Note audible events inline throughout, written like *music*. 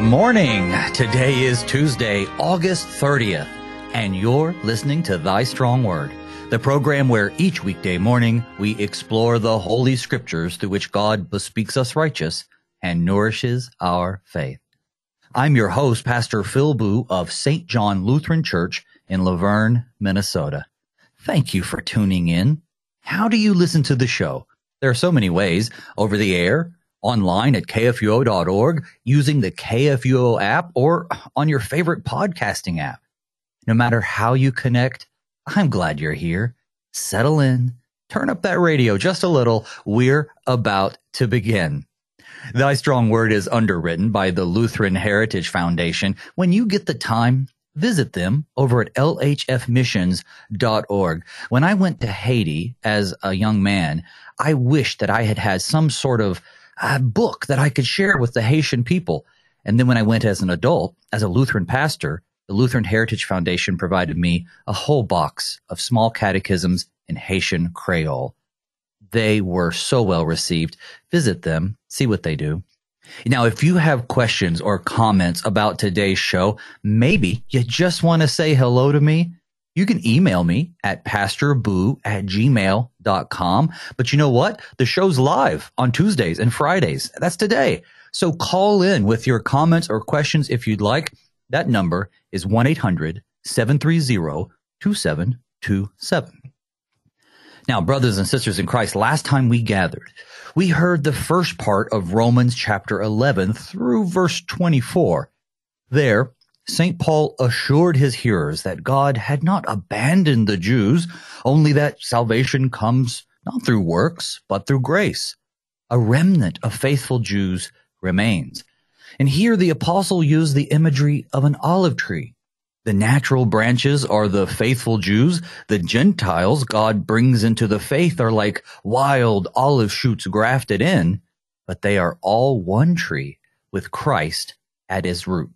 Morning. Today is Tuesday, August 30th, and you're listening to Thy Strong Word, the program where each weekday morning we explore the Holy Scriptures through which God bespeaks us righteous and nourishes our faith. I'm your host, Pastor Phil Booe of St. John Lutheran Church in La Vergne, Minnesota. Thank you for tuning in. How do you listen to the show? There are so many ways over the air, online at kfuo.org, using the KFUO app, or on your favorite podcasting app. No matter how you connect, I'm glad you're here. Settle in, turn up that radio just a little. We're about to begin. Thy Strong Word is underwritten by the Lutheran Heritage Foundation. When you get the time, visit them over at lhfmissions.org. When I went to Haiti as a young man, I wished that I had had some sort of uh, book that I could share with the Haitian people. And then when I went as an adult, as a Lutheran pastor, the Lutheran Heritage Foundation provided me a whole box of small catechisms in Haitian Creole. They were so well received. Visit them, see what they do. Now, if you have questions or comments about today's show, maybe you just want to say hello to me, you can email me at pastorboo at gmail.com. But you know what? The show's live on Tuesdays and Fridays. That's today. So call in with your comments or questions if you'd like. That number is 1 800 730 2727. Now, brothers and sisters in Christ, last time we gathered, we heard the first part of Romans chapter 11 through verse 24. There, St. Paul assured his hearers that God had not abandoned the Jews, only that salvation comes not through works, but through grace. A remnant of faithful Jews remains. And here the apostle used the imagery of an olive tree. The natural branches are the faithful Jews. The Gentiles God brings into the faith are like wild olive shoots grafted in, but they are all one tree with Christ at his root.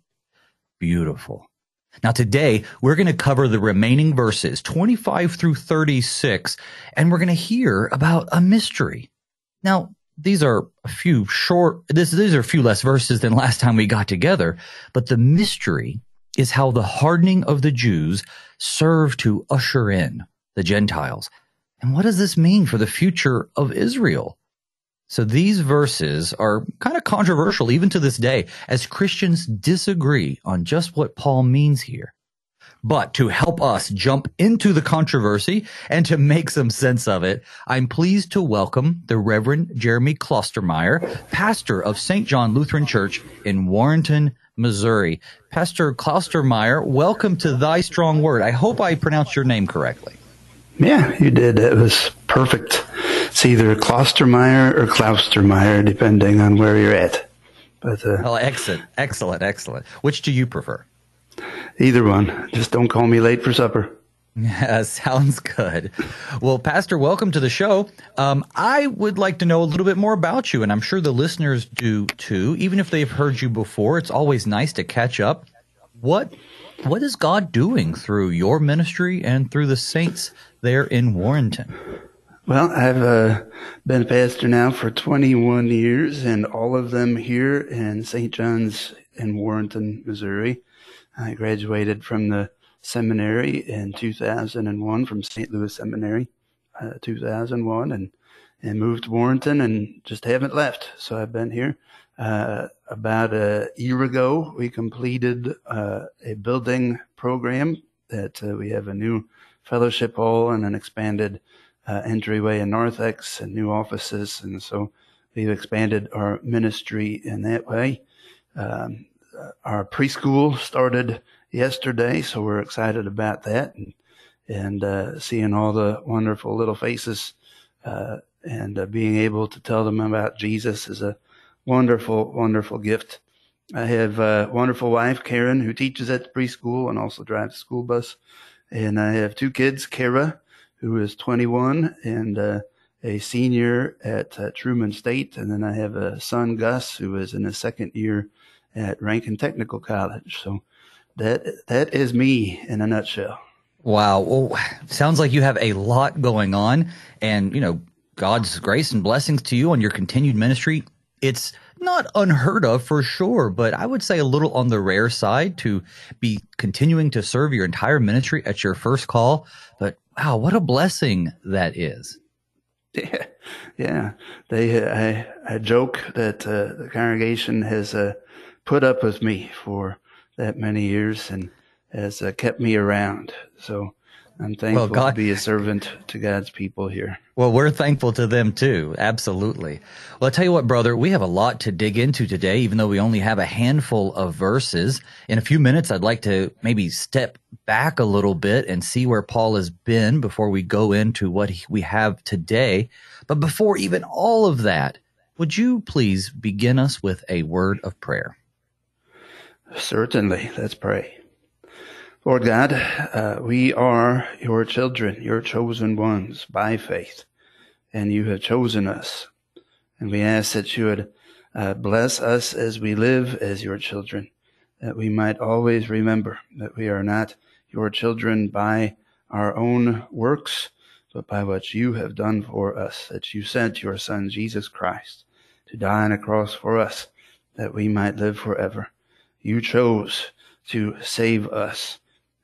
Beautiful. Now today we're going to cover the remaining verses 25 through 36 and we're going to hear about a mystery. Now these are a few short, this, these are a few less verses than last time we got together, but the mystery is how the hardening of the Jews served to usher in the Gentiles. And what does this mean for the future of Israel? So these verses are kind of controversial even to this day as Christians disagree on just what Paul means here. But to help us jump into the controversy and to make some sense of it, I'm pleased to welcome the Reverend Jeremy Klostermeyer, pastor of St. John Lutheran Church in Warrenton, Missouri. Pastor Klostermeyer, welcome to Thy Strong Word. I hope I pronounced your name correctly. Yeah, you did. It was perfect. It's either Klostermeyer or Klaustermeier, depending on where you're at. But uh, oh, excellent, excellent, excellent. Which do you prefer? Either one. Just don't call me late for supper. Yeah, *laughs* sounds good. Well, Pastor, welcome to the show. Um, I would like to know a little bit more about you, and I'm sure the listeners do too. Even if they've heard you before, it's always nice to catch up. What What is God doing through your ministry and through the saints there in Warrenton? Well, I've uh, been a pastor now for 21 years, and all of them here in St. John's in Warrenton, Missouri. I graduated from the seminary in 2001 from St. Louis Seminary, uh, 2001, and and moved to Warrenton and just haven't left. So I've been here. Uh, about a year ago, we completed uh, a building program that uh, we have a new fellowship hall and an expanded uh, entryway in Narthex and new offices. And so we've expanded our ministry in that way. Um, uh, our preschool started yesterday, so we're excited about that and and uh, seeing all the wonderful little faces uh, and uh, being able to tell them about Jesus is a wonderful, wonderful gift. I have a wonderful wife, Karen, who teaches at the preschool and also drives the school bus. And I have two kids, Kara, who is 21 and uh, a senior at uh, Truman State. And then I have a son, Gus, who is in his second year at Ranken Technical College. So that that is me in a nutshell. Wow. Well, sounds like you have a lot going on and, you know, God's grace and blessings to you on your continued ministry it's not unheard of for sure, but I would say a little on the rare side to be continuing to serve your entire ministry at your first call. But wow, what a blessing that is. Yeah, yeah. They, I, I joke that uh, the congregation has uh, put up with me for that many years and has uh, kept me around. So I'm thankful well, God, to be a servant to God's people here. Well, we're thankful to them too. Absolutely. Well, I tell you what, brother, we have a lot to dig into today, even though we only have a handful of verses. In a few minutes, I'd like to maybe step back a little bit and see where Paul has been before we go into what we have today. But before even all of that, would you please begin us with a word of prayer? Certainly. Let's pray. Lord God, uh, we are your children, your chosen ones by faith, and you have chosen us. And we ask that you would uh, bless us as we live as your children, that we might always remember that we are not your children by our own works, but by what you have done for us, that you sent your Son, Jesus Christ, to die on a cross for us, that we might live forever. You chose to save us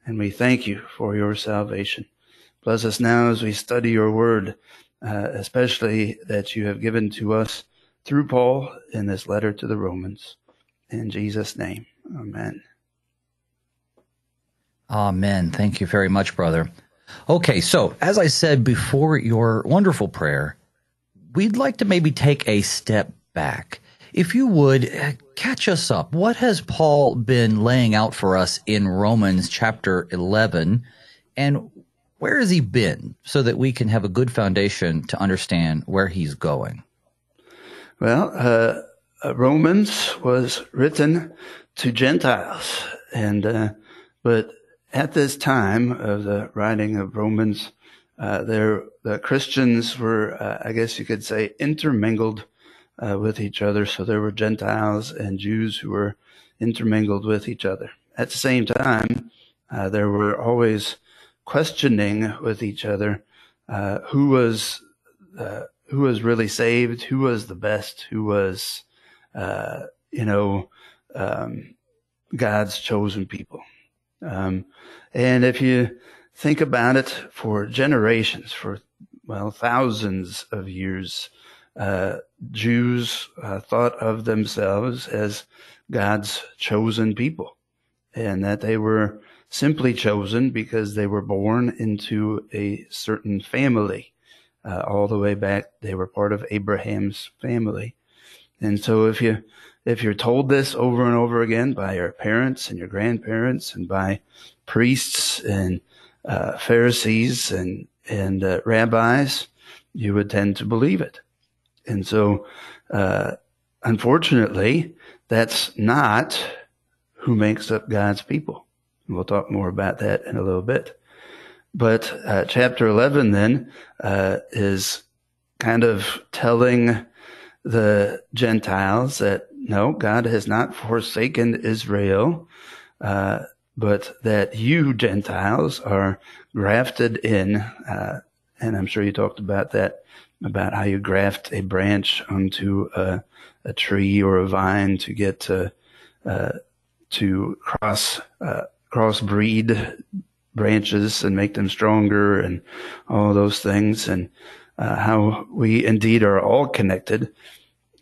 and we thank you for your salvation. Bless us now as we study your word, uh, especially that you have given to us through Paul in this letter to the Romans. In Jesus' name, amen. Amen. Thank you very much, brother. Okay, so as I said before your wonderful prayer, we'd like to maybe take a step back if you would uh, catch us up, what has Paul been laying out for us in Romans chapter 11? And where has he been so that we can have a good foundation to understand where he's going? Well, uh, uh Romans was written to Gentiles, and uh, but at this time of the writing of Romans, uh, there the Christians were, uh, I guess you could say, intermingled uh, with each other. So there were Gentiles and Jews who were intermingled with each other. At the same time, uh, there were always questioning with each other uh, who was uh, who was really saved, who was the best, who was uh, you know um, God's chosen people. Um, and if you think about it, for generations, for well thousands of years, uh, Jews uh, thought of themselves as God's chosen people, and that they were simply chosen because they were born into a certain family. Uh, all the way back, they were part of Abraham's family. And so if you, if you're told this over and over again by your parents and your grandparents and by priests and uh, Pharisees and, and uh, rabbis, you would tend to believe it. And so, uh, unfortunately, that's not who makes up God's people. We'll talk more about that in a little bit. But uh, chapter 11 then uh, is kind of telling the Gentiles that no, God has not forsaken Israel, uh, but that you Gentiles are grafted in. Uh, and I'm sure you talked about that about how you graft a branch onto a, a tree or a vine to get to uh, to cross uh, cross breed branches and make them stronger and all those things. And uh, how we indeed are all connected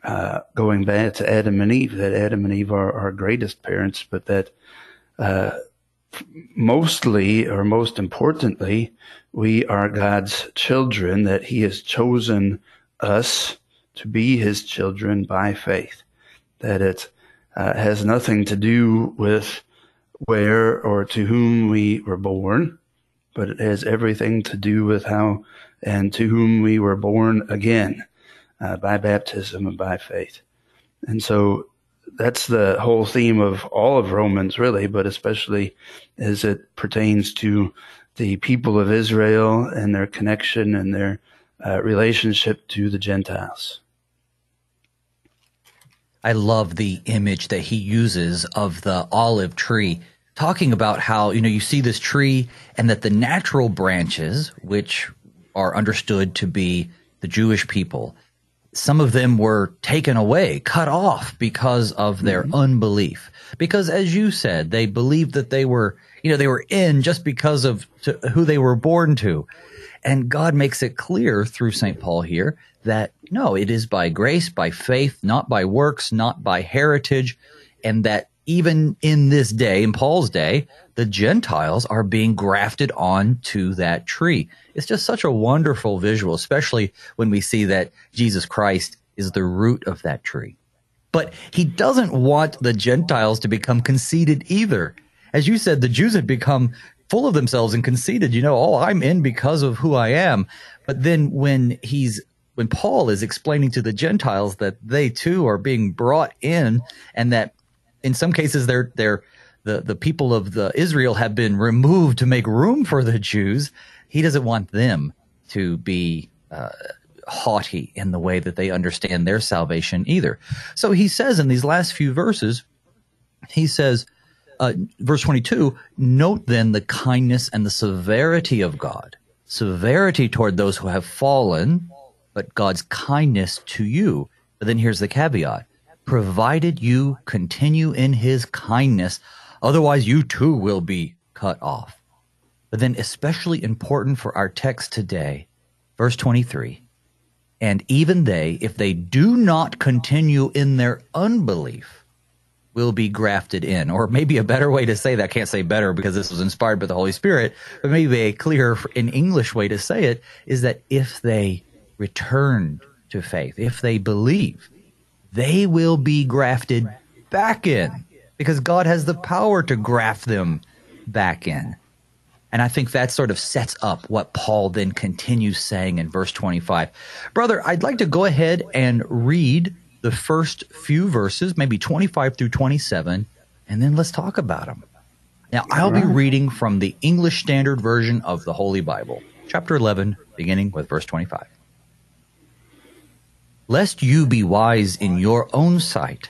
uh, going back to Adam and Eve that Adam and Eve are our greatest parents but that uh, mostly or most importantly we are God's children, that He has chosen us to be His children by faith. That it uh, has nothing to do with where or to whom we were born, but it has everything to do with how and to whom we were born again uh, by baptism and by faith. And so that's the whole theme of all of Romans, really, but especially as it pertains to the people of Israel and their connection and their uh, relationship to the Gentiles. I love the image that he uses of the olive tree, talking about how, you know, you see this tree and that the natural branches, which are understood to be the Jewish people, some of them were taken away, cut off because of their mm-hmm. unbelief. Because as you said, they believed that they were, you know, they were in just because of who they were born to. And God makes it clear through St. Paul here that no, it is by grace, by faith, not by works, not by heritage, and that even in this day, in Paul's day, the Gentiles are being grafted onto that tree. It's just such a wonderful visual, especially when we see that Jesus Christ is the root of that tree. But he doesn't want the Gentiles to become conceited either. As you said, the Jews had become full of themselves and conceited, you know, oh, I'm in because of who I am. But then when he's when Paul is explaining to the Gentiles that they too are being brought in and that in some cases they're they're the, the people of the Israel have been removed to make room for the Jews, he doesn't want them to be uh, haughty in the way that they understand their salvation either. So he says in these last few verses, he says, uh, verse 22, note then the kindness and the severity of God. Severity toward those who have fallen, but God's kindness to you. But then here's the caveat. Provided you continue in his kindness, otherwise you too will be cut off. But then especially important for our text today, verse 23. And even they, if they do not continue in their unbelief, will be grafted in. Or maybe a better way to say that, I can't say better because this was inspired by the Holy Spirit, but maybe a clearer in English way to say it is that if they return to faith, if they believe, they will be grafted back in because God has the power to graft them back in. And I think that sort of sets up what Paul then continues saying in verse 25. Brother, I'd like to go ahead and read the first few verses, maybe 25 through 27, and then let's talk about them. Now, I'll be reading from the English Standard Version of the Holy Bible, chapter 11, beginning with verse 25. Lest you be wise in your own sight,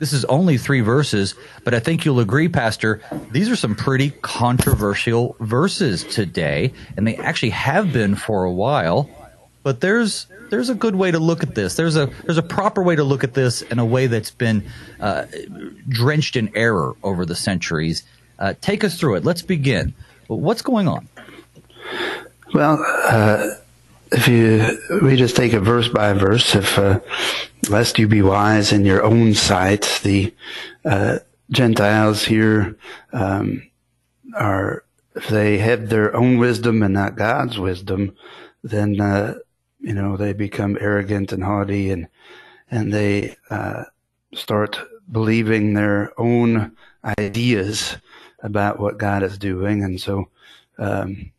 This is only three verses, but I think you'll agree, Pastor, these are some pretty controversial verses today, and they actually have been for a while. But there's there's a good way to look at this. There's a there's a proper way to look at this in a way that's been uh, drenched in error over the centuries. Uh, take us through it. Let's begin. What's going on? Well, uh, if you we just take it verse by verse, if uh, lest you be wise in your own sight, the uh, Gentiles here um, are if they have their own wisdom and not God's wisdom, then uh, you know, they become arrogant and haughty and, and they, uh, start believing their own ideas about what God is doing. And so, um,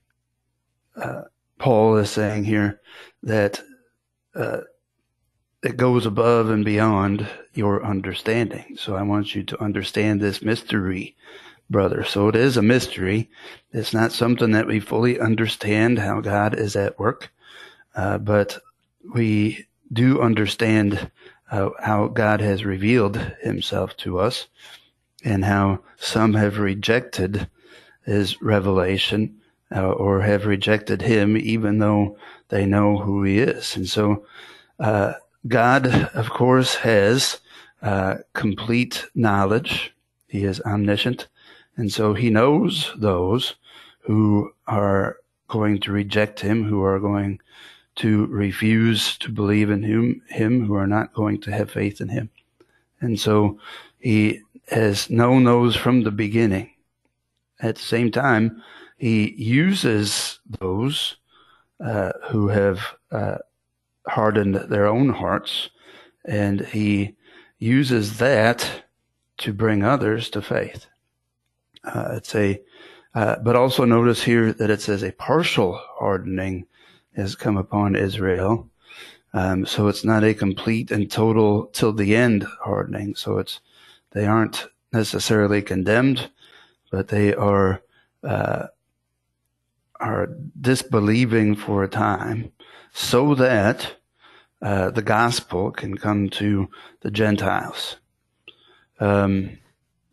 uh, Paul is saying here that, uh, it goes above and beyond your understanding. So I want you to understand this mystery, brother. So it is a mystery. It's not something that we fully understand how God is at work. Uh, but we do understand uh, how God has revealed himself to us and how some have rejected his revelation uh, or have rejected him even though they know who he is. And so, uh, God, of course, has uh, complete knowledge. He is omniscient. And so he knows those who are going to reject him, who are going to refuse to believe in him, him who are not going to have faith in him. And so he has known those from the beginning. At the same time, he uses those uh, who have uh, hardened their own hearts, and he uses that to bring others to faith. Uh, it's a, uh, but also notice here that it says a partial hardening has come upon Israel Um, so it's not a complete and total till the end hardening. So it's they aren't necessarily condemned, but they are uh, are disbelieving for a time, so that uh, the gospel can come to the Gentiles. Um,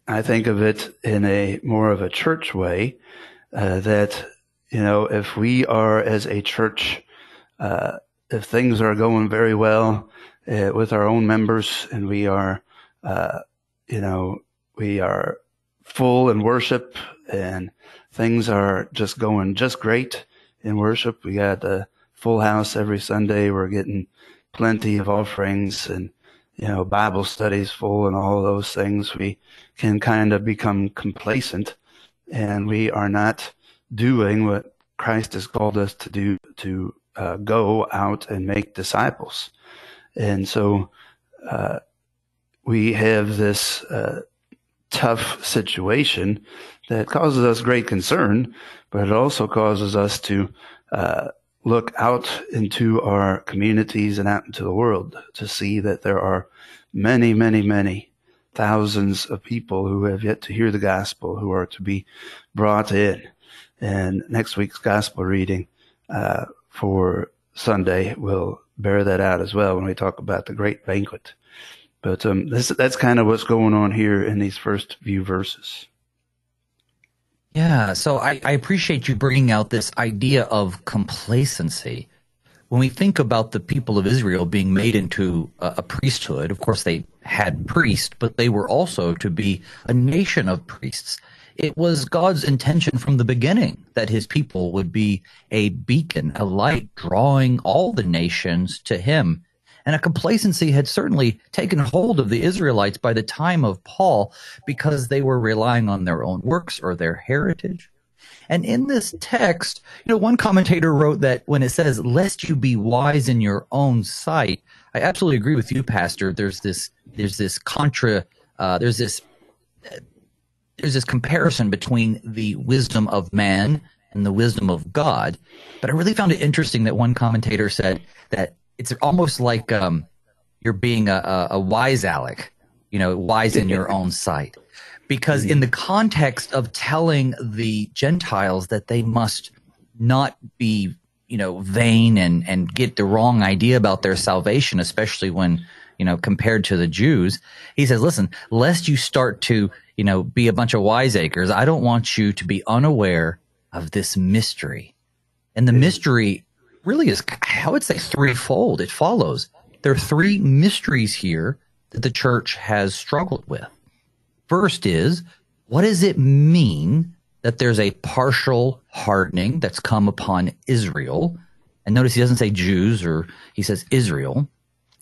I think of it in a more of a church way uh, that you know if we are as a church uh, if things are going very well uh, with our own members and we are uh, you know we are full in worship and things are just going just great in worship. We got a full house every sunday. We're getting plenty of offerings and you know, Bible studies full and all those things, we can kind of become complacent and we are not doing what Christ has called us to do, to uh, go out and make disciples. And so, uh, we have this uh, tough situation that causes us great concern, but it also causes us to uh, look out into our communities and out into the world to see that there are many, many, many thousands of people who have yet to hear the gospel who are to be brought in. And next week's gospel reading uh, for Sunday will bear that out as well when we talk about the great banquet. But um, this, that's kind of what's going on here in these first few verses. Yeah, so I, I appreciate you bringing out this idea of complacency. When we think about the people of Israel being made into a, a priesthood, of course they had priests, but they were also to be a nation of priests. It was God's intention from the beginning that his people would be a beacon, a light drawing all the nations to him and a complacency had certainly taken hold of the Israelites by the time of Paul because they were relying on their own works or their heritage. And in this text, you know, one commentator wrote that when it says, lest you be wise in your own sight, I absolutely agree with you, Pastor. There's this, there's this contra, uh, there's this, there's this comparison between the wisdom of man and the wisdom of God. But I really found it interesting that one commentator said that it's almost like um, you're being a, a, wise Alec, you know, wise in your own sight. Because in the context of telling the Gentiles that they must not be, you know, vain and, and get the wrong idea about their salvation, especially when, you know, compared to the Jews, he says, listen, lest you start to, you know, be a bunch of wiseacres, I don't want you to be unaware of this mystery. And the mystery really is, I would say, threefold. It follows. There are three mysteries here that the church has struggled with. First is, what does it mean that there's a partial hardening that's come upon Israel? And notice he doesn't say Jews or he says Israel.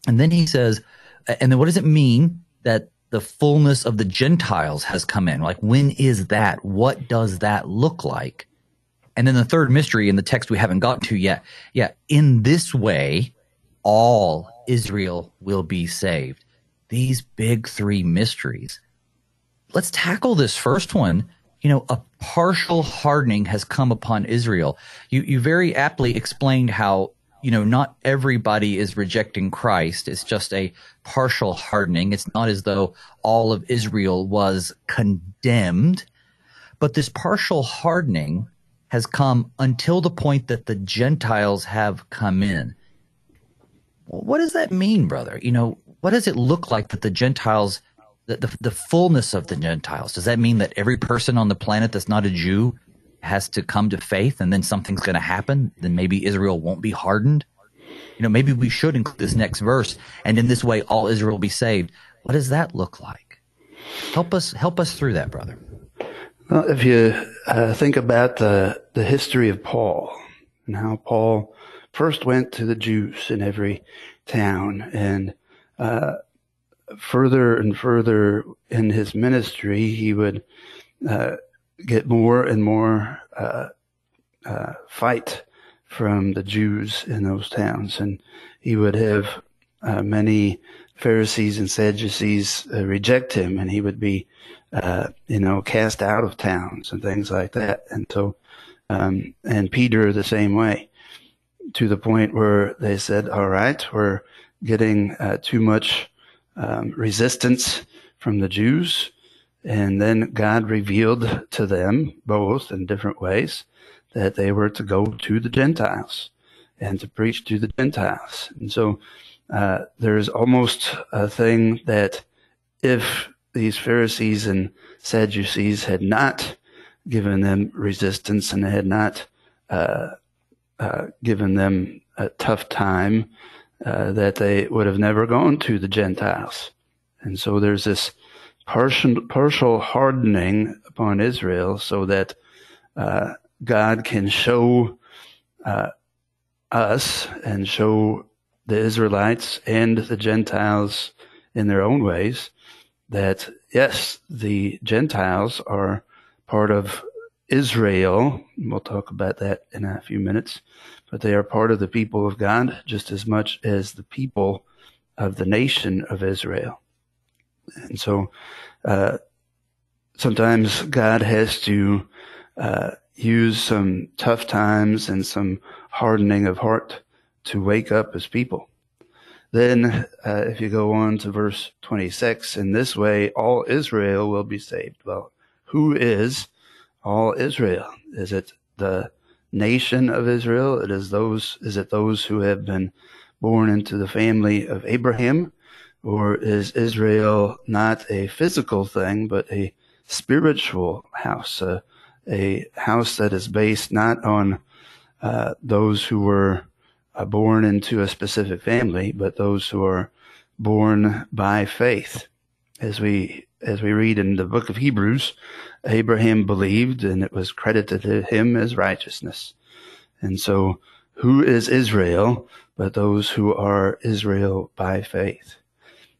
And then he says, and then what does it mean that the fullness of the Gentiles has come in? Like, when is that? What does that look like? And then the third mystery in the text we haven't gotten to yet. Yeah, in this way, all Israel will be saved. These big three mysteries. Let's tackle this first one. You know, a partial hardening has come upon Israel. You, you very aptly explained how, you know, not everybody is rejecting Christ. It's just a partial hardening. It's not as though all of Israel was condemned. But this partial hardening has come until the point that the Gentiles have come in. What does that mean, brother? You know, what does it look like that the Gentiles, the, the, fullness of the Gentiles, does that mean that every person on the planet that's not a Jew has to come to faith and then something's going to happen? Then maybe Israel won't be hardened? You know, maybe we should include this next verse and in this way all Israel will be saved. What does that look like? Help us, help us through that, brother. Well, if you uh, think about the, the history of Paul and how Paul first went to the Jews in every town and uh, further and further in his ministry, he would uh, get more and more uh, uh, fight from the Jews in those towns. And he would have uh, many Pharisees and Sadducees reject him, and he would be uh, you know, cast out of towns and things like that. And so, um, and Peter the same way. to the point where they said, all right, we're getting uh, too much um, resistance from the Jews. And then God revealed to them, both in different ways, that they were to go to the Gentiles and to preach to the Gentiles. And so uh, there's almost a thing that if these Pharisees and Sadducees had not given them resistance and had not uh, uh, given them a tough time, uh, that they would have never gone to the Gentiles. And so there's this partial, partial hardening upon Israel so that uh, God can show uh, us and show the Israelites and the Gentiles in their own ways that yes, the Gentiles are part of Israel. We'll talk about that in a few minutes, but they are part of the people of God just as much as the people of the nation of Israel. And so, uh, sometimes God has to uh, use some tough times and some hardening of heart to wake up his people. Then, uh, if you go on to verse 26, in this way, all Israel will be saved. Well, who is all Israel? Is it the nation of Israel? It is those, is it those who have been born into the family of Abraham? Or is Israel not a physical thing, but a spiritual house, a, a house that is based not on uh, those who were born into a specific family, but those who are born by faith. As we as we read in the book of Hebrews, Abraham believed and it was credited to him as righteousness. And so who is Israel but those who are Israel by faith?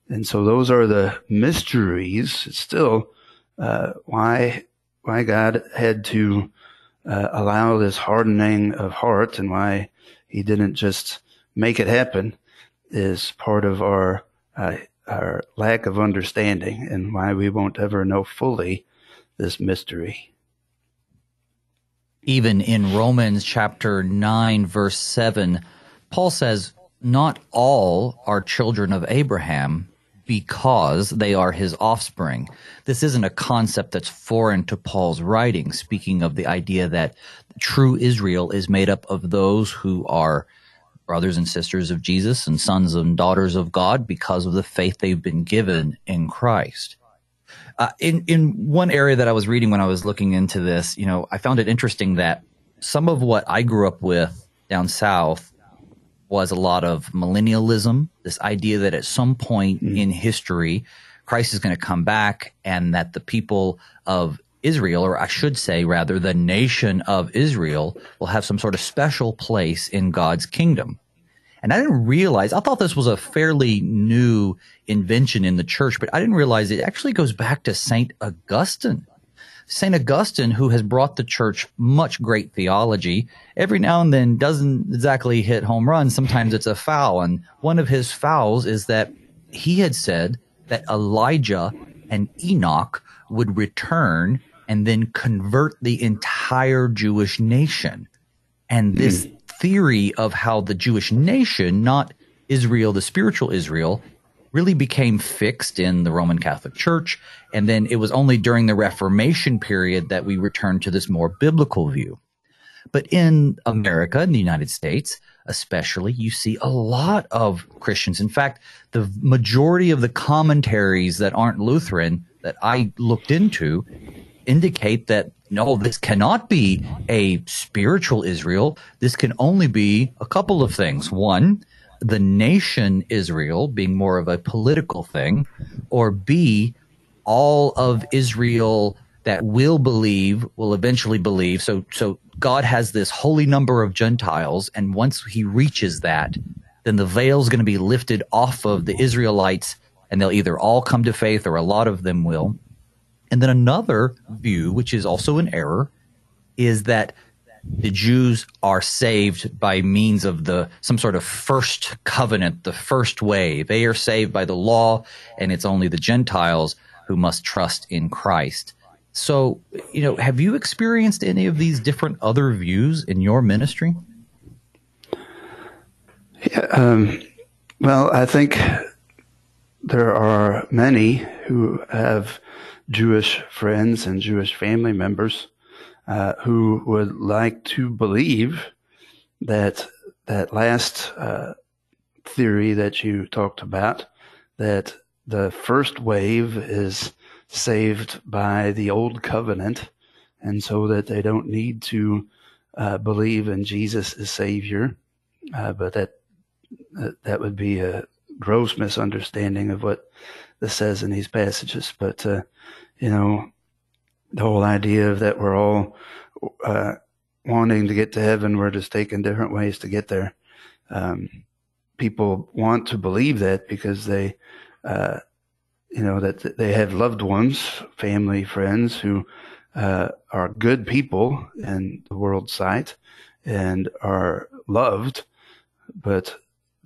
And so those are the mysteries. Still uh, why why God had to uh, allow this hardening of heart and why he didn't just make it happen is part of our uh, our lack of understanding and why we won't ever know fully this mystery. Even in Romans chapter 9 verse 7, Paul says, "Not all are children of Abraham, because they are his offspring. This isn't a concept that's foreign to Paul's writing, speaking of the idea that true Israel is made up of those who are brothers and sisters of Jesus and sons and daughters of God because of the faith they've been given in Christ. Uh, in in one area that I was reading when I was looking into this, you know, I found it interesting that some of what I grew up with down south was a lot of millennialism, this idea that at some point mm-hmm. in history, Christ is going to come back and that the people of Israel, or I should say rather, the nation of Israel will have some sort of special place in God's kingdom. And I didn't realize, I thought this was a fairly new invention in the church, but I didn't realize it actually goes back to St. Augustine. St. Augustine, who has brought the church much great theology, every now and then doesn't exactly hit home runs. Sometimes it's a foul. And one of his fouls is that he had said that Elijah and Enoch would return and then convert the entire Jewish nation. And this mm. theory of how the Jewish nation, not Israel, the spiritual Israel, really became fixed in the Roman Catholic Church. And then it was only during the Reformation period that we returned to this more biblical view. But in America, in the United States, especially, you see a lot of Christians. In fact, the majority of the commentaries that aren't Lutheran that I looked into indicate that no, this cannot be a spiritual Israel. This can only be a couple of things. One, the nation Israel being more of a political thing, or B, all of Israel that will believe will eventually believe. So, so God has this holy number of Gentiles, and once He reaches that, then the veil is going to be lifted off of the Israelites, and they'll either all come to faith or a lot of them will. And then another view, which is also an error, is that the Jews are saved by means of the some sort of first covenant, the first way. They are saved by the law, and it's only the Gentiles who must trust in Christ. So, you know, have you experienced any of these different other views in your ministry? Um, well, I think there are many who have Jewish friends and Jewish family members uh, who would like to believe that that last uh, theory that you talked about, that the first wave is saved by the old covenant, and so that they don't need to uh, believe in Jesus as Savior, uh, but that that would be a gross misunderstanding of what this says in these passages. But uh, you know, the whole idea of that we're all uh, wanting to get to heaven, we're just taking different ways to get there. Um, people want to believe that because they, uh, you know, that they have loved ones, family, friends who uh, are good people in the world's sight and are loved, but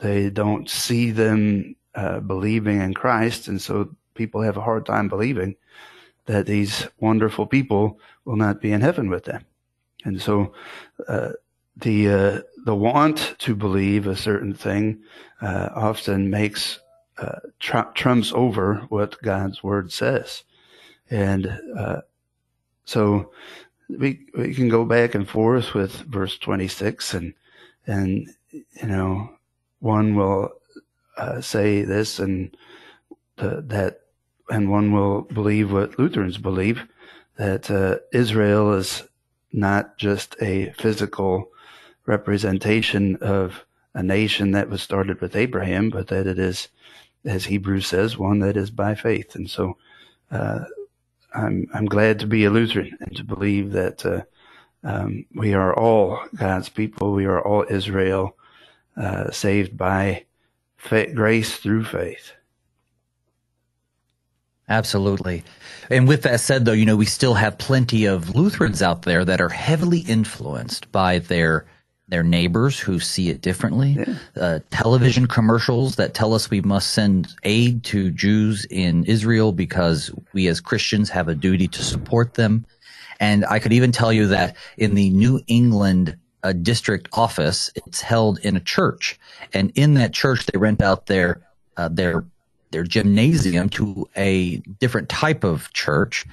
they don't see them uh, believing in Christ, and so people have a hard time believing that these wonderful people will not be in heaven with them. And so, uh, the uh, the want to believe a certain thing uh, often makes uh, tr- trumps over what God's word says, and uh, so we we can go back and forth with verse twenty six, and and you know one will uh, say this and the, that, and one will believe what Lutherans believe that uh, Israel is not just a physical representation of a nation that was started with Abraham, but that it is, as Hebrews says, one that is by faith. And so, uh, I'm I'm glad to be a Lutheran and to believe that uh, um, we are all God's people. We are all Israel, uh, saved by grace through faith. Absolutely. And with that said, though, you know, we still have plenty of Lutherans out there that are heavily influenced by their their neighbors who see it differently, yeah. uh, television commercials that tell us we must send aid to Jews in Israel because we as Christians have a duty to support them. And I could even tell you that in the New England a district office. It's held in a church, and in that church, they rent out their uh, their their gymnasium to a different type of church.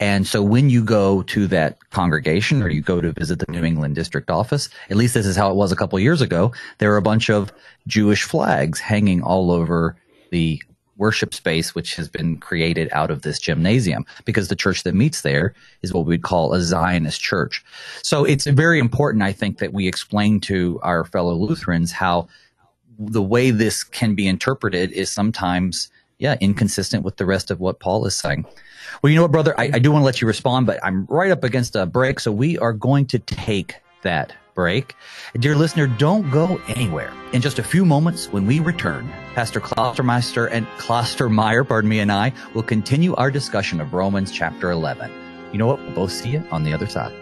And so when you go to that congregation or you go to visit the New England district office, at least this is how it was a couple years ago, there are a bunch of Jewish flags hanging all over the worship space which has been created out of this gymnasium because the church that meets there is what we'd call a Zionist church. So it's very important, I think, that we explain to our fellow Lutherans how the way this can be interpreted is sometimes, yeah, inconsistent with the rest of what Paul is saying. Well, you know what, brother? I, I do want to let you respond, but I'm right up against a break, so we are going to take that break. Dear listener, don't go anywhere. In just a few moments, when we return, Pastor Klostermeister and Klostermeyer, pardon me, and I will continue our discussion of Romans chapter 11. You know what? We'll both see you on the other side.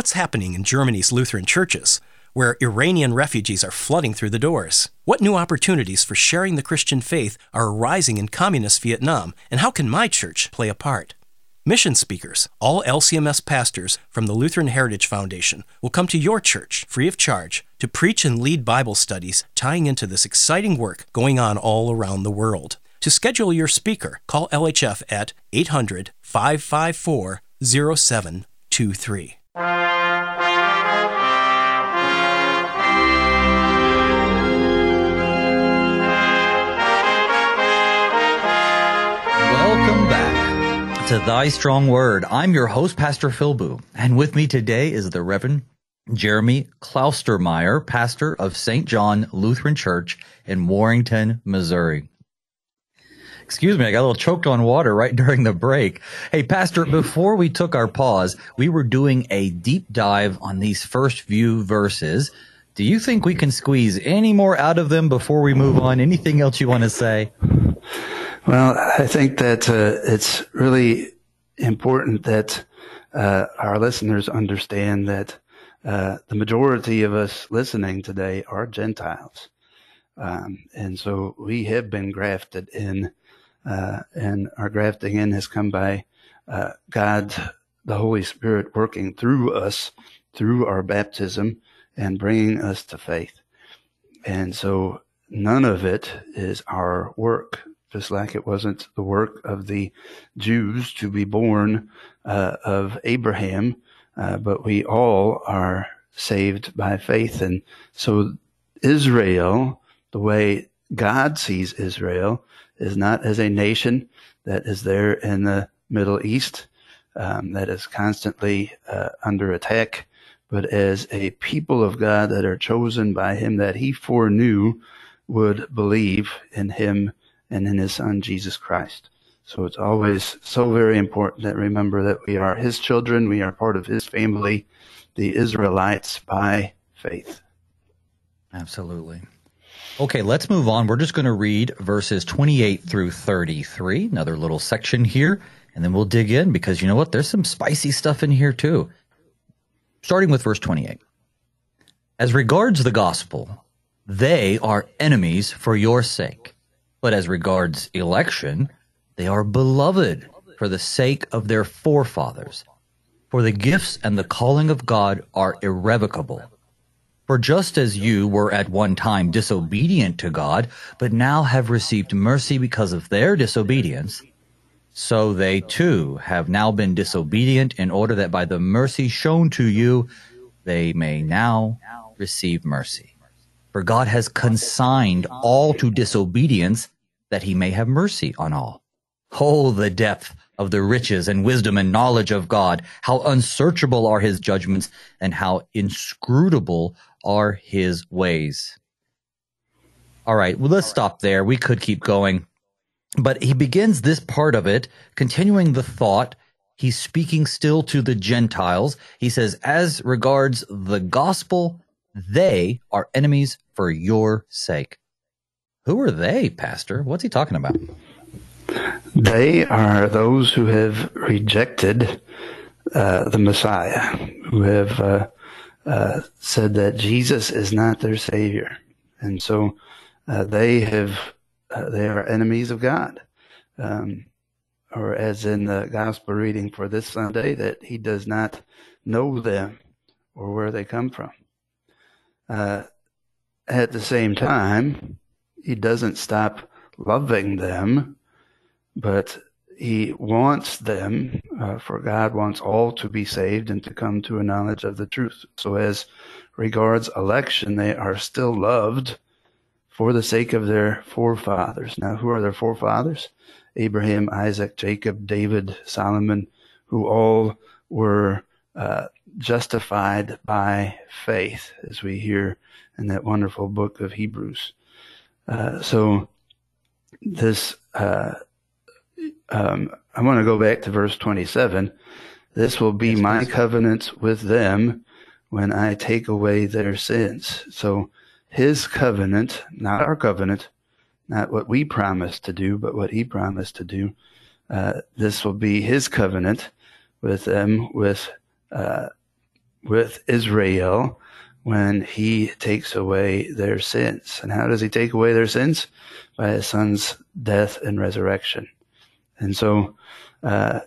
What's happening in Germany's Lutheran churches, where Iranian refugees are flooding through the doors? What new opportunities for sharing the Christian faith are arising in communist Vietnam, and how can my church play a part? Mission speakers, all LCMS pastors from the Lutheran Heritage Foundation, will come to your church free of charge to preach and lead Bible studies tying into this exciting work going on all around the world. To schedule your speaker, call LHF at 800 554 0723. Welcome back to Thy Strong Word. I'm your host, Pastor Phil Booe, and with me today is the Reverend Jeremy Klaustermeier, pastor of St. John Lutheran Church in Warrenton, Missouri. Excuse me, I got a little choked on water right *laughs* during the break. Hey, Pastor, before we took our pause, we were doing a deep dive on these first few verses. Do you think we can squeeze any more out of them before we move on? Anything else you want to say? Well, I think that uh, it's really important that uh, our listeners understand that uh, the majority of us listening today are Gentiles. Um, and so we have been grafted in, uh, and our grafting in has come by uh, God, the Holy Spirit, working through us through our baptism and bringing us to faith. And so none of it is our work, just like it wasn't the work of the Jews to be born uh, of Abraham, uh, but we all are saved by faith. And so Israel, the way God sees Israel, is not as a nation that is there in the Middle East, um, that is constantly uh, under attack, but as a people of God that are chosen by Him that He foreknew would believe in Him and in His Son, Jesus Christ. So it's always so very important that remember that we are His children, we are part of His family, the Israelites by faith. Absolutely. Okay, let's move on. We're just going to read verses 28 through 33, another little section here, and then we'll dig in because you know what? There's some spicy stuff in here too. Starting with verse 28. As regards the gospel, they are enemies for your sake. But as regards election, they are beloved for the sake of their forefathers. For the gifts and the calling of God are irrevocable. For just as you were at one time disobedient to God, but now have received mercy because of their disobedience, so they too have now been disobedient in order that by the mercy shown to you, they may now receive mercy. For God has consigned all to disobedience that he may have mercy on all. Oh, the depth of the riches and wisdom and knowledge of God. How unsearchable are his judgments and how inscrutable are his ways. All right, well, let's stop there. We could keep going. But he begins this part of it, continuing the thought. He's speaking still to the Gentiles. He says, as regards the gospel, they are enemies for your sake. Who are they, Pastor? What's he talking about? They are those who have rejected uh, the Messiah, who have uh, uh, said that Jesus is not their Savior. And so uh, they have uh, they are enemies of God. Um, or as in the gospel reading for this Sunday, that he does not know them or where they come from. Uh, at the same time, he doesn't stop loving them, but he wants them, uh, for God wants all to be saved and to come to a knowledge of the truth. So, as regards election, they are still loved for the sake of their forefathers. Now, who are their forefathers? Abraham, Isaac, Jacob, David, Solomon, who all were uh, justified by faith, as we hear in that wonderful book of Hebrews. Uh, so, this, uh, um, I want to go back to verse 27. This will be my covenant with them when I take away their sins. So, his covenant, not our covenant, not what we promised to do, but what he promised to do. Uh, this will be his covenant with them, with, uh, with Israel when he takes away their sins. And how does he take away their sins? By his son's death and resurrection. And so, uh,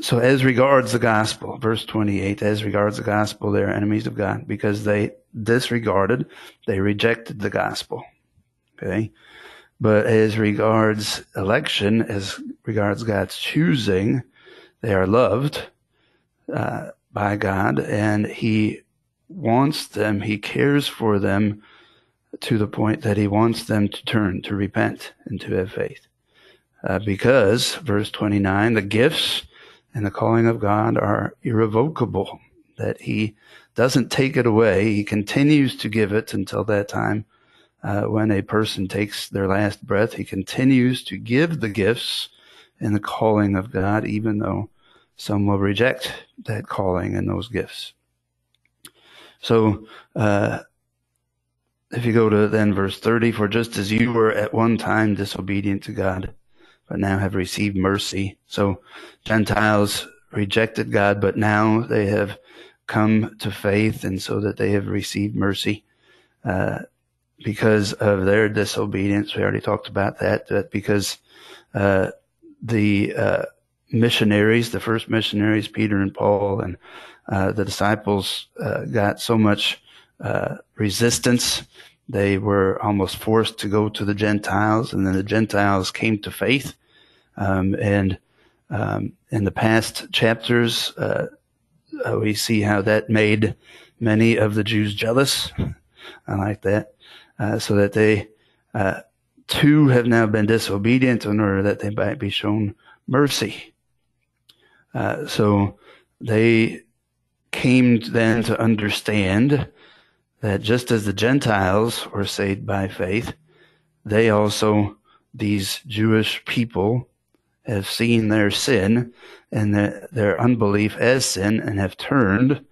so as regards the gospel, verse 28, as regards the gospel, they're enemies of God because they disregarded, they rejected the gospel. Okay. But as regards election, as regards God's choosing, they are loved uh, by God and He wants them, He cares for them to the point that He wants them to turn, to repent, and to have faith. Uh, because, verse 29, the gifts and the calling of God are irrevocable, that He doesn't take it away. He continues to give it until that time uh, when a person takes their last breath. He continues to give the gifts and the calling of God, even though some will reject that calling and those gifts. So, uh, if you go to then verse 30, for just as you were at one time disobedient to God, but now have received mercy. So Gentiles rejected God, but now they have come to faith and so that they have received mercy. Uh, because of their disobedience, we already talked about that, that because uh, the uh, missionaries, the first missionaries, Peter and Paul, and uh, the disciples uh, got so much uh, resistance. They were almost forced to go to the Gentiles, and then the Gentiles came to faith. Um, and um, in the past chapters, uh, uh, we see how that made many of the Jews jealous. *laughs* I like that. Uh, so that they too have now been disobedient in order that they might be shown mercy. Uh, so they came then to understand that just as the Gentiles were saved by faith, they also, these Jewish people, have seen their sin and their, their unbelief as sin and have turned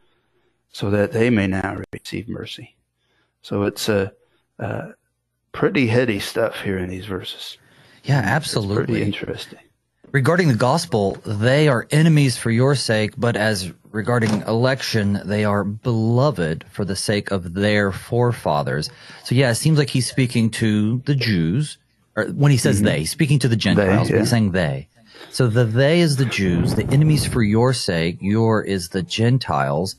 so that they may now receive mercy. So it's a, a pretty heady stuff here in these verses. Yeah, absolutely. It's pretty interesting. Regarding the gospel, they are enemies for your sake, but as regarding election, they are beloved for the sake of their forefathers. So yeah, it seems like he's speaking to the Jews, or when he says mm-hmm. they, speaking to the Gentiles, they, yeah. he's saying they. So the they is the Jews, the enemies for your sake, your is the Gentiles.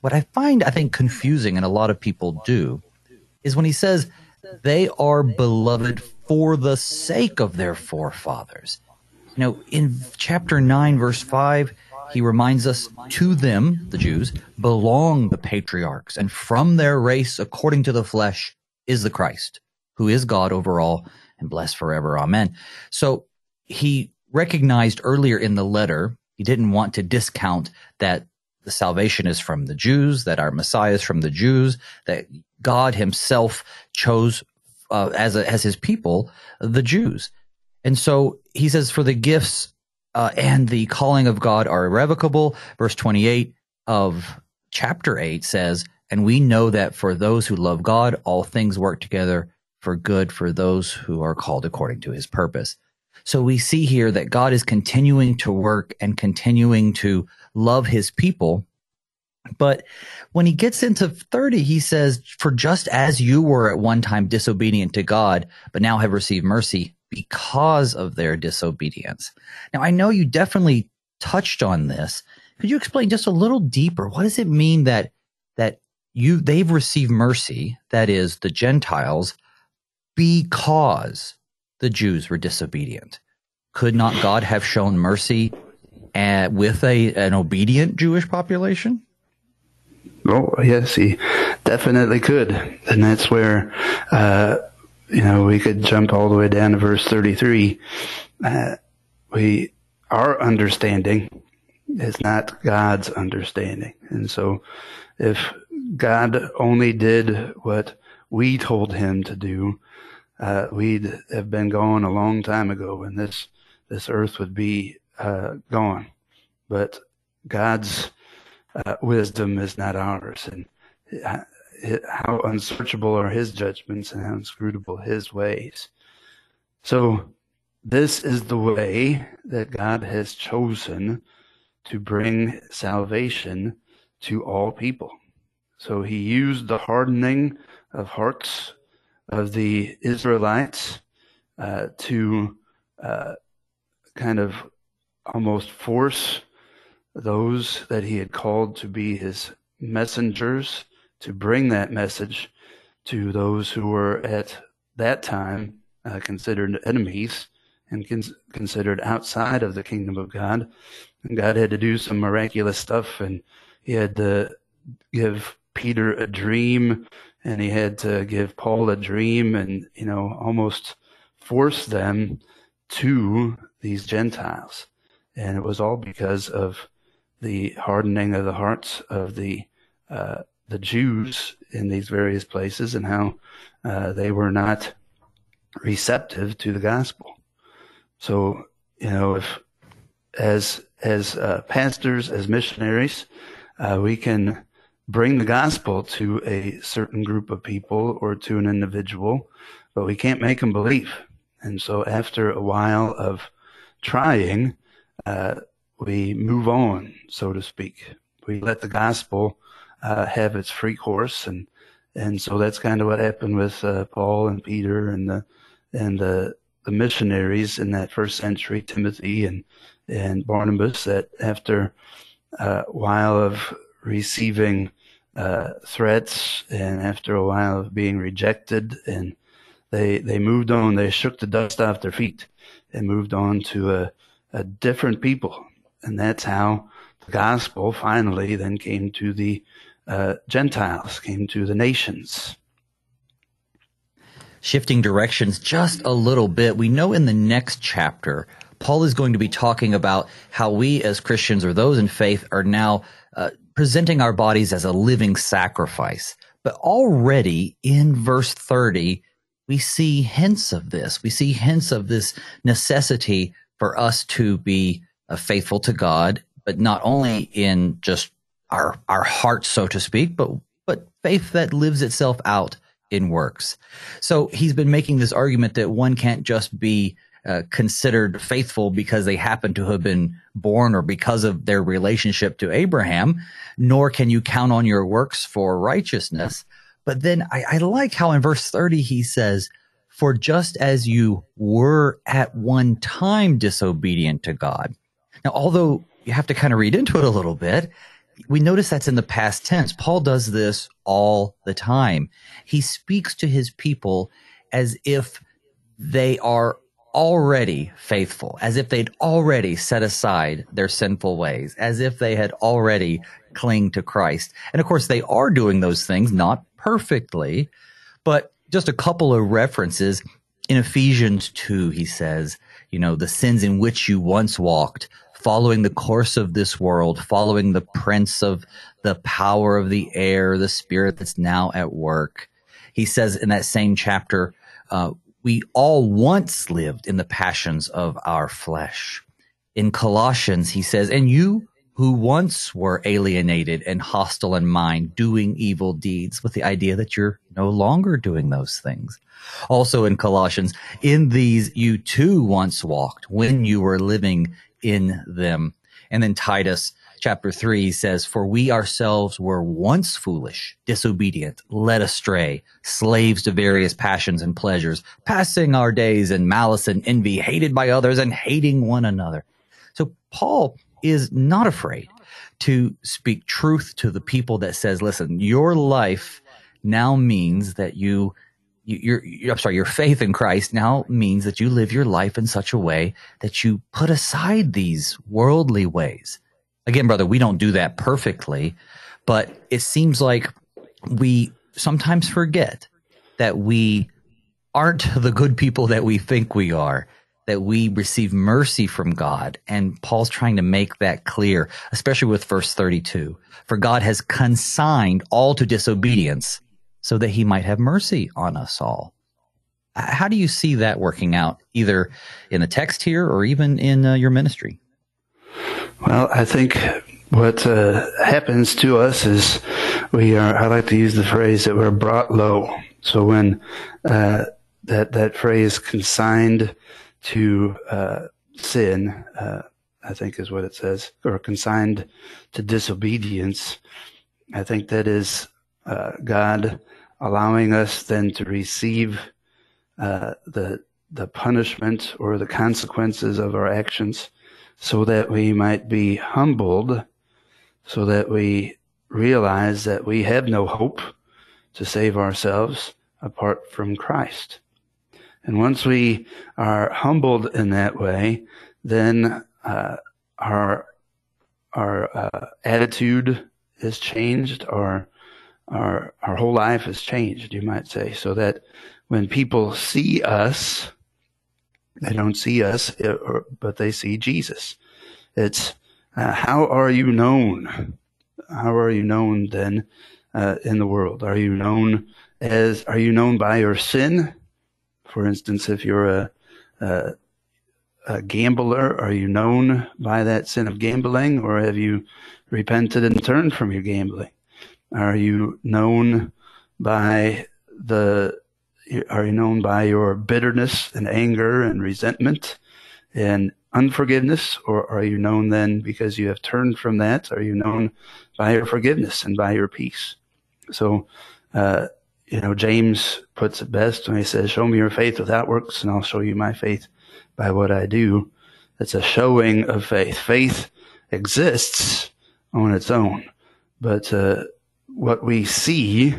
What I find, I think, confusing, and a lot of people do, is when he says they are beloved for the sake of their forefathers. You know, in chapter 9, verse 5, he reminds us to them, the Jews, belong the patriarchs, and from their race, according to the flesh, is the Christ, who is God over all and blessed forever. Amen. So he recognized earlier in the letter, he didn't want to discount that the salvation is from the Jews, that our Messiah is from the Jews, that God himself chose uh, as a, as his people the Jews. And so he says, for the gifts uh, and the calling of God are irrevocable. Verse 28 of chapter 8 says, and we know that for those who love God, all things work together for good for those who are called according to his purpose. So we see here that God is continuing to work and continuing to love his people. But when he gets into 30, he says, For just as you were at one time disobedient to God, but now have received mercy, because of their disobedience. Now, I know you definitely touched on this. Could you explain just a little deeper? What does it mean that that you they've received mercy, that is the Gentiles, because the Jews were disobedient? Could not God have shown mercy at, uh, with a an obedient Jewish population? Oh yes, he definitely could, and that's where uh, you know, we could jump all the way down to verse 33. Uh, we, our understanding is not God's understanding. And so if God only did what we told him to do, uh, we'd have been gone a long time ago and this, this earth would be, uh, gone. But God's, uh, wisdom is not ours. And uh, how unsearchable are his judgments and how inscrutable his ways. So this is the way that God has chosen to bring salvation to all people. So he used the hardening of hearts of the Israelites uh, to uh, kind of almost force those that he had called to be his messengers to bring that message to those who were at that time uh, considered enemies and cons- considered outside of the kingdom of God. And God had to do some miraculous stuff, and He had to give Peter a dream, and He had to give Paul a dream, and you know, almost force them to these Gentiles. And it was all because of the hardening of the hearts of the uh, the Jews in these various places and how uh, they were not receptive to the gospel. So, you know, if as as uh, pastors, as missionaries, uh, we can bring the gospel to a certain group of people or to an individual, but we can't make them believe. And so, after a while of trying, uh, we move on, so to speak. We let the gospel uh, have its free course and And so that's kind of what happened with uh, Paul and Peter and the and the the missionaries in that first century, Timothy and and Barnabas. That after a while of receiving uh, threats and after a while of being rejected, and they they moved on. They shook the dust off their feet and moved on to a, a different people, and that's how the gospel finally then came to the uh, Gentiles, came to the nations. Shifting directions just a little bit, we know in the next chapter, Paul is going to be talking about how we as Christians or those in faith are now uh, presenting our bodies as a living sacrifice. But already in verse 30, we see hints of this. We see hints of this necessity for us to be uh, faithful to God, but not only in just our our heart, so to speak, but but faith that lives itself out in works. So he's been making this argument that one can't just be uh, considered faithful because they happen to have been born or because of their relationship to Abraham, nor can you count on your works for righteousness. But then I, I like how in verse 30 he says, For just as you were at one time disobedient to God. Now, although you have to kind of read into it a little bit, we notice that's in the past tense. Paul does this all the time. He speaks to his people as if they are already faithful, as if they'd already set aside their sinful ways, as if they had already clinged to Christ. And of course, they are doing those things, not perfectly, but just a couple of references. In Ephesians 2, he says, you know, the sins in which you once walked, following the course of this world, following the prince of the power of the air, the spirit that's now at work. He says in that same chapter, uh, we all once lived in the passions of our flesh. In Colossians, he says, and you who once were alienated and hostile in mind, doing evil deeds with the idea that you're no longer doing those things. Also in Colossians, in these you too once walked when you were living in them. And then Titus chapter 3 says, For we ourselves were once foolish, disobedient, led astray, slaves to various passions and pleasures, passing our days in malice and envy, hated by others and hating one another. So Paul is not afraid to speak truth to the people that says, listen, your life now means that you your, your, I'm sorry, your faith in Christ now means that you live your life in such a way that you put aside these worldly ways. Again, brother, we don't do that perfectly, but it seems like we sometimes forget that we aren't the good people that we think we are, that we receive mercy from God. And Paul's trying to make that clear, especially with verse 32. For God has consigned all to disobedience so that he might have mercy on us all. How do you see that working out, either in the text here or even in uh, your ministry? Well, I think what uh, happens to us is we are, I like to use the phrase that we're brought low. So when uh, that, that phrase consigned to uh, sin, uh, I think is what it says, or consigned to disobedience, I think that is uh, God allowing us then to receive uh, the the punishment or the consequences of our actions, so that we might be humbled, so that we realize that we have no hope to save ourselves apart from Christ. And once we are humbled in that way, then uh, our our uh, attitude is changed, our our our whole life has changed, you might say, so that when people see us, they don't see us, eh, but they see Jesus. It's uh, how are you known? How are you known then uh, in the world? Are you known as? Are you known by your sin? For instance, if you're a, a, a gambler, are you known by that sin of gambling, or have you repented and turned from your gambling? Are you known by the are you known by your bitterness and anger and resentment and unforgiveness or are you known then because you have turned from that are you known by your forgiveness and by your peace so uh, you know, James puts it best when he says, Show me your faith without works, and I'll show you my faith by what I do. It's a showing of faith. Faith exists on its own, but uh, what we see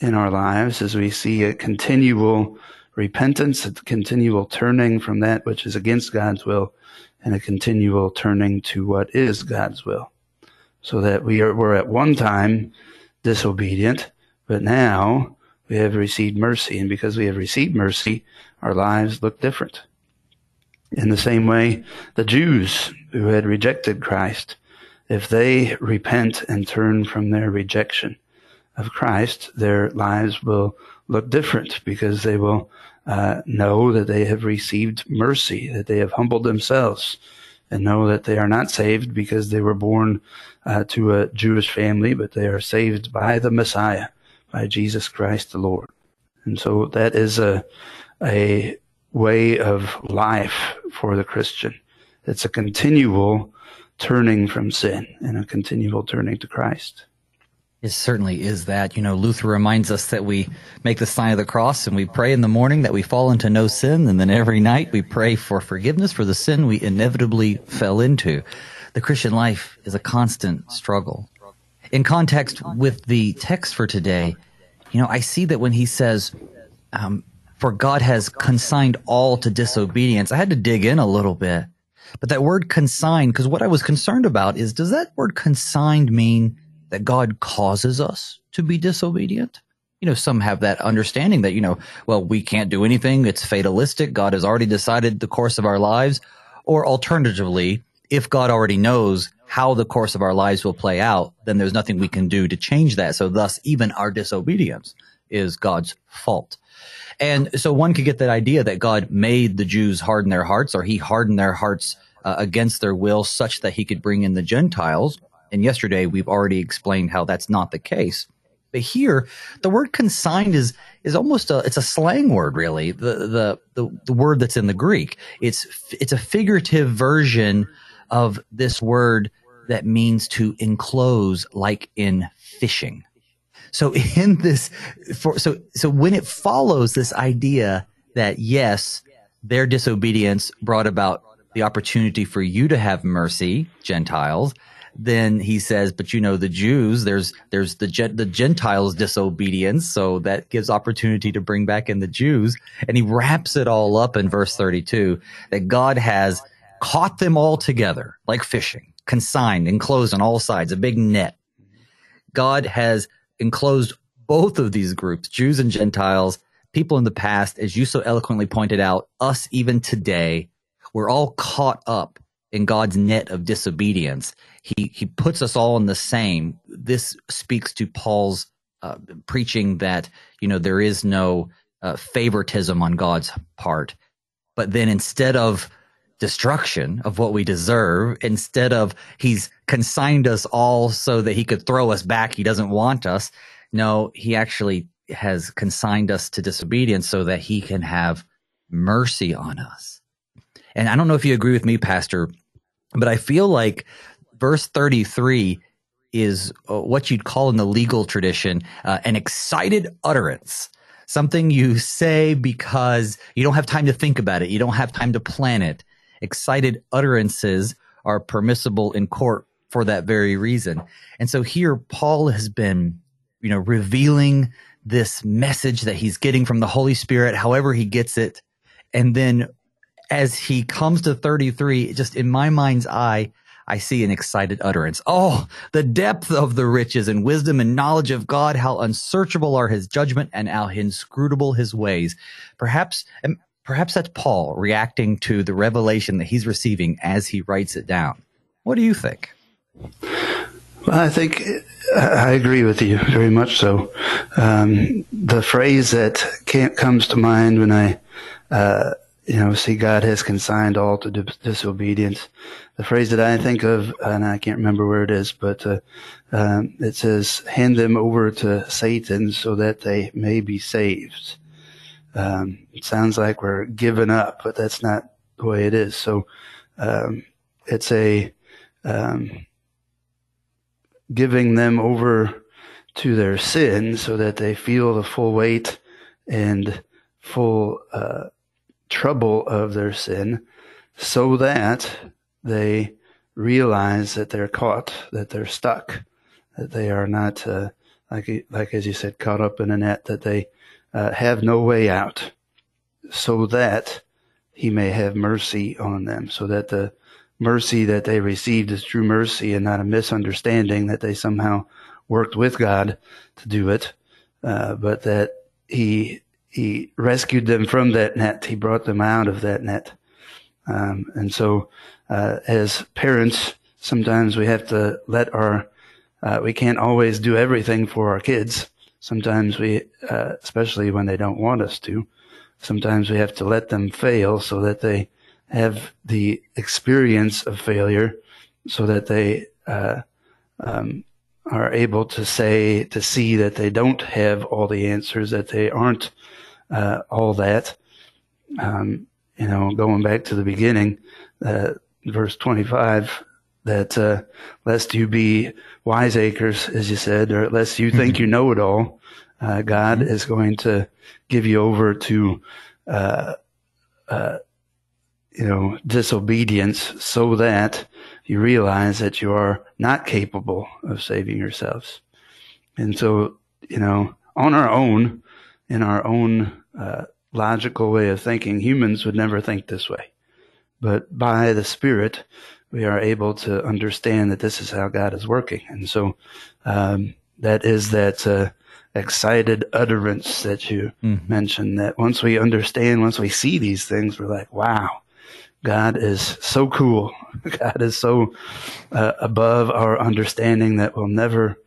in our lives is we see a continual repentance, a continual turning from that which is against God's will, and a continual turning to what is God's will. So that we are, were at one time disobedient, but now we have received mercy. And because we have received mercy, our lives look different. In the same way, the Jews who had rejected Christ, if they repent and turn from their rejection of Christ, their lives will look different because they will uh, know that they have received mercy, that they have humbled themselves, and know that they are not saved because they were born uh, to a Jewish family, but they are saved by the Messiah, by Jesus Christ the Lord. And so that is a, a way of life for the Christian. It's a continual turning from sin and a continual turning to Christ. It certainly is that. You know, Luther reminds us that we make the sign of the cross and we pray in the morning that we fall into no sin. And then every night we pray for forgiveness for the sin we inevitably fell into. The Christian life is a constant struggle. In context with the text for today, you know, I see that when he says, um, for God has consigned all to disobedience, I had to dig in a little bit. But that word consigned, because what I was concerned about is, does that word consigned mean that God causes us to be disobedient? You know, some have that understanding that, you know, well, we can't do anything. It's fatalistic. God has already decided the course of our lives. Or alternatively, if God already knows how the course of our lives will play out, then there's nothing we can do to change that. So thus, even our disobedience is God's fault. And so one could get that idea that God made the Jews harden their hearts or he hardened their hearts uh, against their will such that he could bring in the Gentiles and yesterday we've already explained how that's not the case. But here, the word consigned is is almost a it's a slang word, really. The the the, the word that's in the Greek. It's it's a figurative version of this word that means to enclose, like in fishing. So in this, for, so so when it follows this idea that yes, their disobedience brought about the opportunity for you to have mercy, Gentiles, then he says, but you know, the Jews, there's, there's the, the Gentiles disobedience. So that gives opportunity to bring back in the Jews. And he wraps it all up in verse 32 that God has caught them all together like fishing, consigned, enclosed on all sides, a big net. God has enclosed both of these groups, Jews and Gentiles, people in the past, as you so eloquently pointed out, us even today, we're all caught up in God's net of disobedience. He he puts us all in the same. This speaks to Paul's uh, preaching that you know there is no uh, favoritism on God's part, but then instead of destruction of what we deserve, instead of he's consigned us all so that he could throw us back, he doesn't want us. No, he actually has consigned us to disobedience so that he can have mercy on us. And I don't know if you agree with me, Pastor, but I feel like verse 33 is uh, what you'd call in the legal tradition uh, an excited utterance. Something you say because you don't have time to think about it. You don't have time to plan it. Excited utterances are permissible in court for that very reason. And so here Paul has been, you know, revealing this message that he's getting from the Holy Spirit, however he gets it. And then as he comes to 33, just in my mind's eye, I see an excited utterance. Oh, the depth of the riches and wisdom and knowledge of God, how unsearchable are his judgment and how inscrutable his ways. Perhaps, perhaps that's Paul reacting to the revelation that he's receiving as he writes it down. What do you think? I think I agree with you very much so. Um, the phrase that comes to mind when I uh, you know, see, God has consigned all to disobedience. The phrase that I think of, and I can't remember where it is, but uh, um, it says, "Hand them over to Satan so that they may be saved." Um, it sounds like we're giving up, but that's not the way it is. So um, it's a um, giving them over to their sin so that they feel the full weight and full uh, trouble of their sin so that they realize that they're caught, that they're stuck, that they are not, uh, like, like as you said, caught up in a net, that they uh, have no way out, so that he may have mercy on them, so that the mercy that they received is true mercy and not a misunderstanding that they somehow worked with God to do it, uh, but that he he rescued them from that net. He brought them out of that net. Um, and so, uh, as parents, sometimes we have to let our, uh, we can't always do everything for our kids. Sometimes we, uh, especially when they don't want us to, sometimes we have to let them fail so that they have the experience of failure so that they, uh, um, are able to say, to see that they don't have all the answers, that they aren't uh, all that. Um, you know, going back to the beginning, uh, verse 25, that uh, lest you be wiseacres, as you said, or lest you think mm-hmm. you know it all, uh, God is going to give you over to, uh, uh, you know, disobedience so that you realize that you are not capable of saving yourselves. And so, you know, on our own, in our own uh, logical way of thinking, humans would never think this way. But by the Spirit, we are able to understand that this is how God is working. And so um, that is that uh, excited utterance that you mm. mentioned, that once we understand, once we see these things, we're like, wow, God is so cool. *laughs* God is so uh, above our understanding that we'll never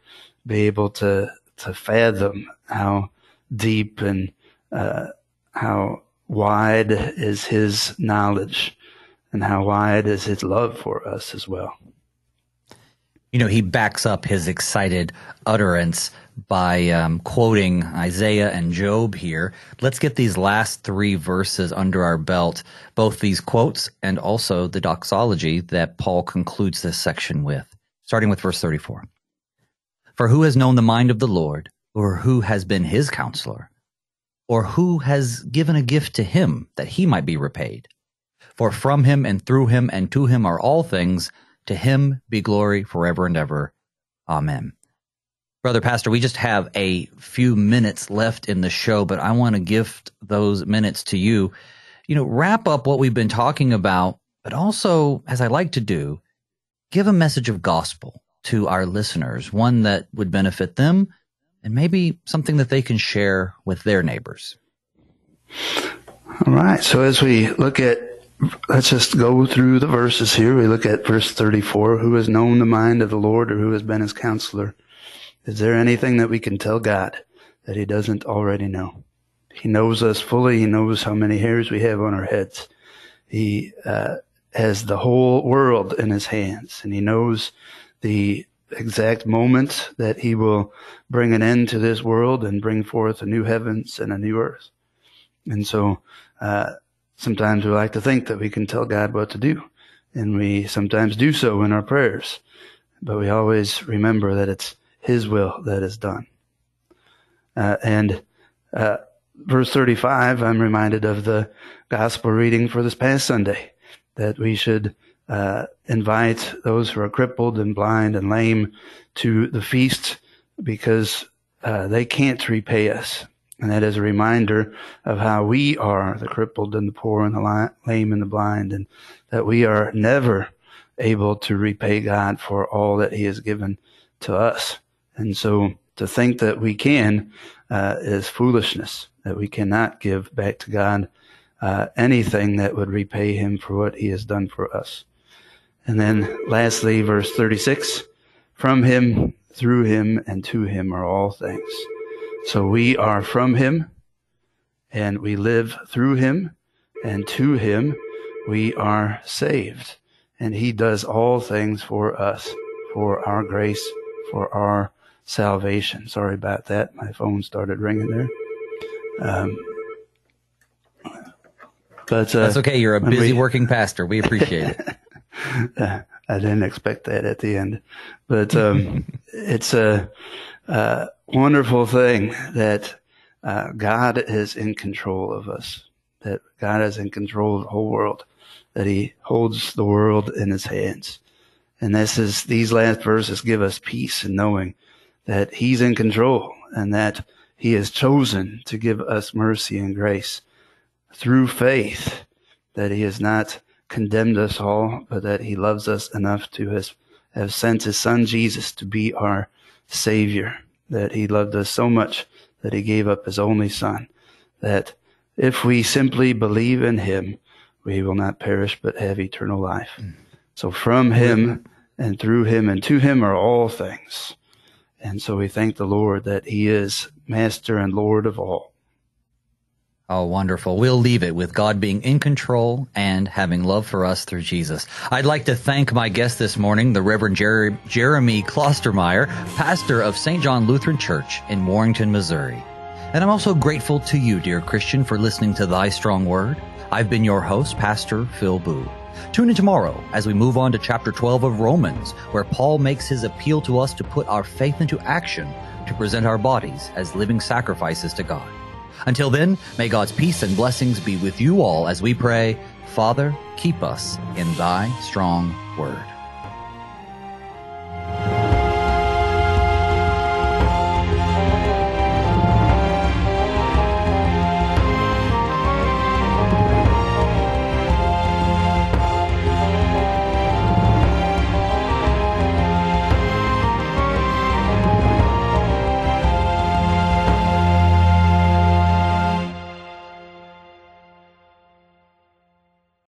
be able to, to fathom how deep and uh, how wide is his knowledge and how wide is his love for us as well. You know, he backs up his excited utterance by um, quoting Isaiah and Job here. Let's get these last three verses under our belt, both these quotes and also the doxology that Paul concludes this section with, starting with verse 34. For who has known the mind of the Lord, or who has been his counselor? or who has given a gift to him that he might be repaid? For from him and through him and to him are all things. To him be glory forever and ever. Amen. Brother Pastor, we just have a few minutes left in the show, but I want to gift those minutes to you. You know, wrap up what we've been talking about, but also, as I like to do, give a message of gospel to our listeners, one that would benefit them and maybe something that they can share with their neighbors. All right. So as we look at, let's just go through the verses here. We look at verse 34. Who has known the mind of the Lord or who has been his counselor? Is there anything that we can tell God that he doesn't already know? He knows us fully. He knows how many hairs we have on our heads. He uh, has the whole world in his hands and he knows the exact moment that he will bring an end to this world and bring forth a new heavens and a new earth. And so, uh, sometimes we like to think that we can tell God what to do. And we sometimes do so in our prayers. But we always remember that it's his will that is done. Uh, and, uh, verse 35, I'm reminded of the gospel reading for this past Sunday that we should uh, invite those who are crippled and blind and lame to the feast because uh, they can't repay us. And that is a reminder of how we are the crippled and the poor and the lame and the blind, and that we are never able to repay God for all that He has given to us. And so to think that we can uh, is foolishness, that we cannot give back to God uh, anything that would repay Him for what He has done for us. And then lastly, verse 36 from him, through him, and to him are all things. So we are from him, and we live through him, and to him we are saved. And he does all things for us, for our grace, for our salvation. Sorry about that. My phone started ringing there. Um, but uh, that's okay. You're a busy we, working pastor. We appreciate it. *laughs* I didn't expect that at the end, but um, *laughs* it's a. Uh, uh, wonderful thing that uh, God is in control of us, that God is in control of the whole world, that He holds the world in His hands. And this is, these last verses give us peace in knowing that He's in control and that He has chosen to give us mercy and grace through faith, that He has not condemned us all, but that He loves us enough to have, have sent His Son Jesus to be our Savior, that He loved us so much that He gave up His only Son, that if we simply believe in Him, we will not perish but have eternal life. Mm. So from Him and through Him and to Him are all things. And so we thank the Lord that He is Master and Lord of all. Oh, wonderful. We'll leave it with God being in control and having love for us through Jesus. I'd like to thank my guest this morning, the Reverend Jer- Jeremy Klaustermeier, pastor of St. John Lutheran Church in Warrenton, Missouri. And I'm also grateful to you, dear Christian, for listening to Thy Strong Word. I've been your host, Pastor Phil Booe. Tune in tomorrow as we move on to chapter 12 of Romans, where Paul makes his appeal to us to put our faith into action to present our bodies as living sacrifices to God. Until then, may God's peace and blessings be with you all as we pray, Father, keep us in thy strong word.